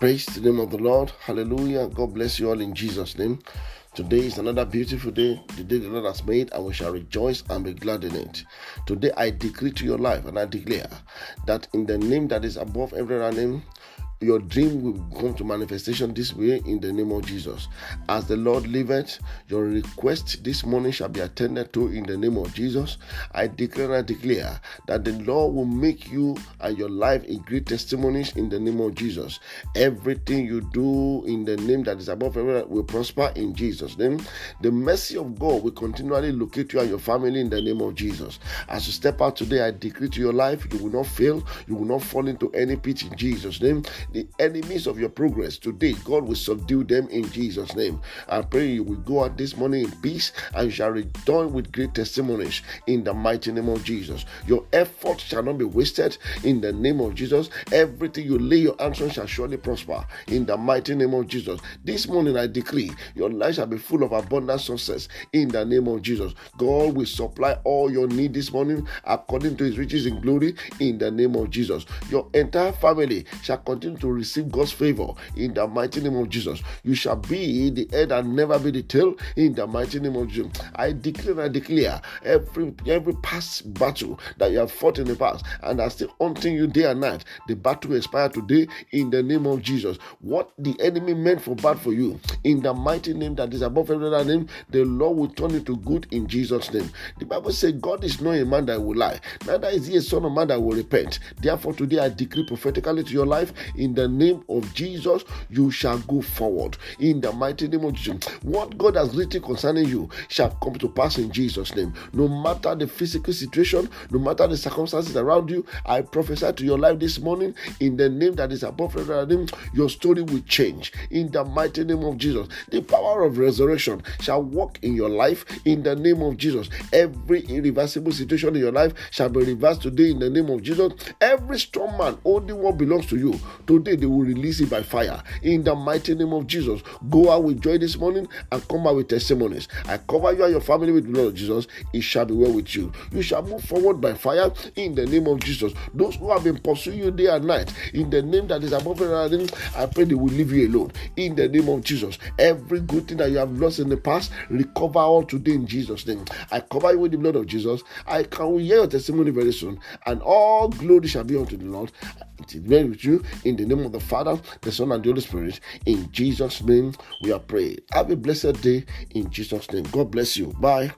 Praise the name of the Lord. Hallelujah. God bless you all in Jesus' name. Today is another beautiful day, the day the Lord has made, and we shall rejoice and be glad in it. Today I decree to your life and I declare that in the name that is above every other name, your dream will come to manifestation this way in the name of Jesus. As the Lord liveth, your request this morning shall be attended to in the name of Jesus. I declare and declare that the Lord will make you and your life a great testimonies in the name of Jesus. Everything you do in the name that is above everyone will prosper in Jesus' name. The mercy of God will continually locate you and your family in the name of Jesus. As you step out today, I decree to your life, you will not fail, you will not fall into any pit in Jesus' name the enemies of your progress today, God will subdue them in Jesus' name. I pray you will go out this morning in peace and shall return with great testimonies in the mighty name of Jesus. Your effort shall not be wasted in the name of Jesus. Everything you lay your hands on shall surely prosper in the mighty name of Jesus. This morning I decree your life shall be full of abundant success in the name of Jesus. God will supply all your need this morning according to his riches in glory in the name of Jesus. Your entire family shall continue to receive God's favor in the mighty name of Jesus. You shall be the head and never be the tail in the mighty name of Jesus. I declare and I declare every every past battle that you have fought in the past and are still haunting you day and night. The battle expire today in the name of Jesus. What the enemy meant for bad for you, in the mighty name that is above every other name, the Lord will turn it to good in Jesus' name. The Bible says God is not a man that will lie, neither is he a son of man that will repent. Therefore, today I decree prophetically to your life in in the name of Jesus, you shall go forward. In the mighty name of Jesus, what God has written concerning you shall come to pass in Jesus' name. No matter the physical situation, no matter the circumstances around you, I prophesy to your life this morning in the name that is above every name. Your story will change in the mighty name of Jesus. The power of resurrection shall work in your life in the name of Jesus. Every irreversible situation in your life shall be reversed today in the name of Jesus. Every strong man, only what belongs to you. To Today they will release it by fire. In the mighty name of Jesus. Go out with joy this morning and come out with testimonies. I cover you and your family with the of Jesus. It shall be well with you. You shall move forward by fire in the name of Jesus. Those who have been pursuing you day and night, in the name that is above everything, I pray they will leave you alone. In the name of Jesus. Every good thing that you have lost in the past, recover all today in Jesus' name. I cover you with the blood of Jesus. I can hear your testimony very soon, and all glory shall be unto the Lord. It is well with you in the name of the Father, the Son, and the Holy Spirit. In Jesus' name, we are praying. Have a blessed day in Jesus' name. God bless you. Bye.